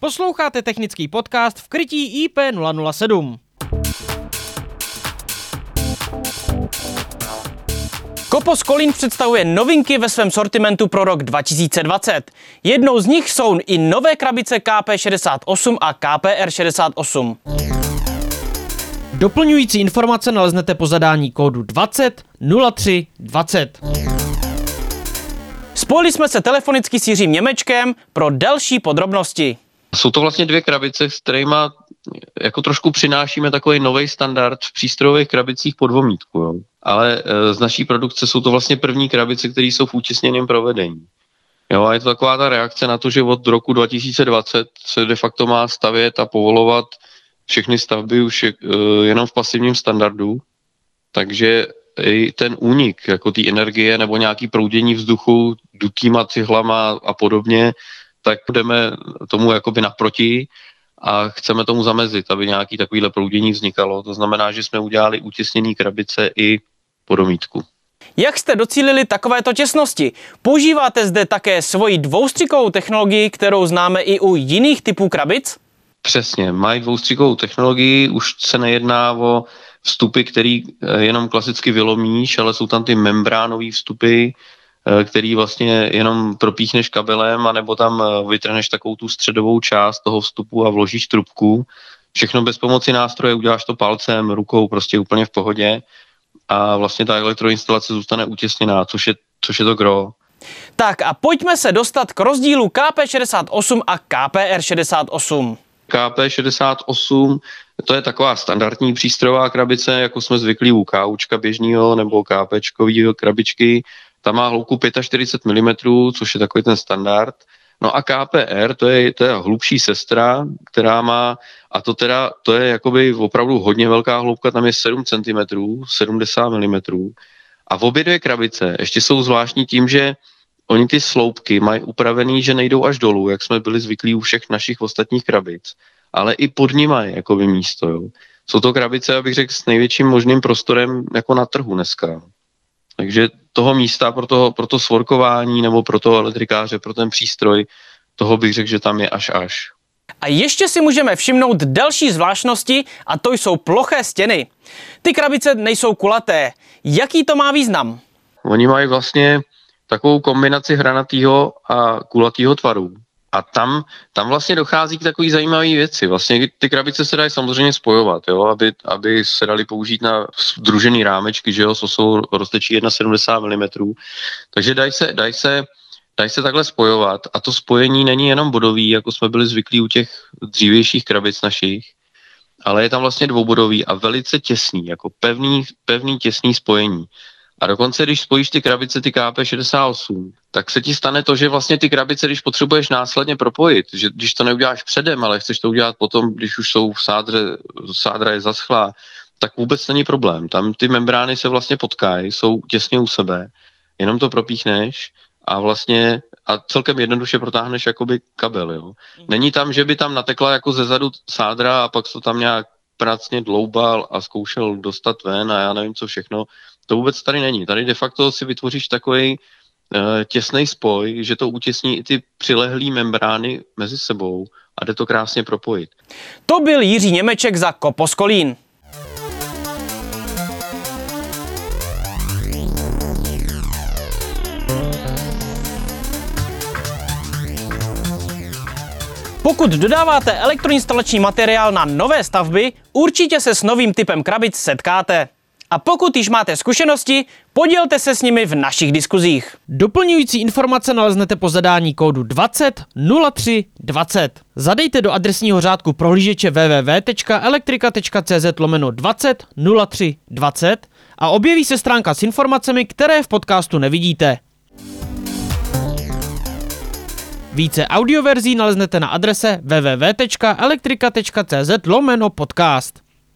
Posloucháte technický podcast v krytí IP007. Kopos Kolín představuje novinky ve svém sortimentu pro rok 2020. Jednou z nich jsou i nové krabice KP68 a KPR68. Doplňující informace naleznete po zadání kódu 20 03 20. Spojili jsme se telefonicky s Jiřím Němečkem pro další podrobnosti. Jsou to vlastně dvě krabice, s kterými jako trošku přinášíme takový nový standard v přístrojových krabicích po dvomítku. Jo. Ale e, z naší produkce jsou to vlastně první krabice, které jsou v útěsněném provedení. Jo, a je to taková ta reakce na to, že od roku 2020 se de facto má stavět a povolovat všechny stavby už je, e, jenom v pasivním standardu, takže i ten únik jako té energie nebo nějaký proudění vzduchu dutýma cihlama a podobně, tak budeme tomu jakoby naproti a chceme tomu zamezit, aby nějaký takovýhle proudění vznikalo. To znamená, že jsme udělali utěsněný krabice i po domítku. Jak jste docílili takovéto těsnosti? Používáte zde také svoji dvoustřikovou technologii, kterou známe i u jiných typů krabic? Přesně, mají dvoustřikovou technologii, už se nejedná o vstupy, který eh, jenom klasicky vylomíš, ale jsou tam ty membránové vstupy, který vlastně jenom propíchneš kabelem, anebo tam eh, vytrhneš takovou tu středovou část toho vstupu a vložíš trubku. Všechno bez pomoci nástroje, uděláš to palcem, rukou, prostě úplně v pohodě a vlastně ta elektroinstalace zůstane utěsněná, což je, což je to gro. Tak a pojďme se dostat k rozdílu KP68 a KPR68. KP68, to je taková standardní přístrojová krabice, jako jsme zvyklí u kaučka běžného nebo KPčkového krabičky. Ta má hloubku 45 mm, což je takový ten standard. No a KPR, to je, to je hlubší sestra, která má, a to teda, to je jakoby opravdu hodně velká hloubka, tam je 7 cm, 70 mm. A v obě dvě krabice ještě jsou zvláštní tím, že oni ty sloupky mají upravený, že nejdou až dolů, jak jsme byli zvyklí u všech našich ostatních krabic, ale i pod nimi je jakoby místo. Jo. Jsou to krabice, abych řekl, s největším možným prostorem jako na trhu dneska. Takže toho místa pro to, pro to svorkování nebo pro toho elektrikáře, pro ten přístroj, toho bych řekl, že tam je až až. A ještě si můžeme všimnout další zvláštnosti a to jsou ploché stěny. Ty krabice nejsou kulaté. Jaký to má význam? Oni mají vlastně takovou kombinaci hranatého a kulatého tvaru. A tam, tam vlastně dochází k takové zajímavé věci. Vlastně ty krabice se dají samozřejmě spojovat, jo, aby, aby se dali použít na združený rámečky, že jo, s osou roztečí 1,70 mm. Takže dají se, dají se dají se takhle spojovat a to spojení není jenom bodový, jako jsme byli zvyklí u těch dřívějších krabic našich, ale je tam vlastně dvoubodový a velice těsný, jako pevný, pevný těsný spojení. A dokonce, když spojíš ty krabice, ty KP68, tak se ti stane to, že vlastně ty krabice, když potřebuješ následně propojit, že když to neuděláš předem, ale chceš to udělat potom, když už jsou v sádře, sádra je zaschlá, tak vůbec není problém. Tam ty membrány se vlastně potkají, jsou těsně u sebe, jenom to propíchneš a vlastně a celkem jednoduše protáhneš jakoby kabel, jo. Není tam, že by tam natekla jako ze zadu sádra a pak to tam nějak pracně dloubal a zkoušel dostat ven a já nevím co všechno. To vůbec tady není. Tady de facto si vytvoříš takový uh, eh, těsný spoj, že to utěsní i ty přilehlé membrány mezi sebou a jde to krásně propojit. To byl Jiří Němeček za Koposkolín. Pokud dodáváte elektroinstalační materiál na nové stavby, určitě se s novým typem krabic setkáte. A pokud již máte zkušenosti, podělte se s nimi v našich diskuzích. Doplňující informace naleznete po zadání kódu 20 03 20. Zadejte do adresního řádku prohlížeče www.elektrika.cz lomeno 20 03 20 a objeví se stránka s informacemi, které v podcastu nevidíte. Více audioverzí naleznete na adrese www.elektrika.cz lomeno podcast.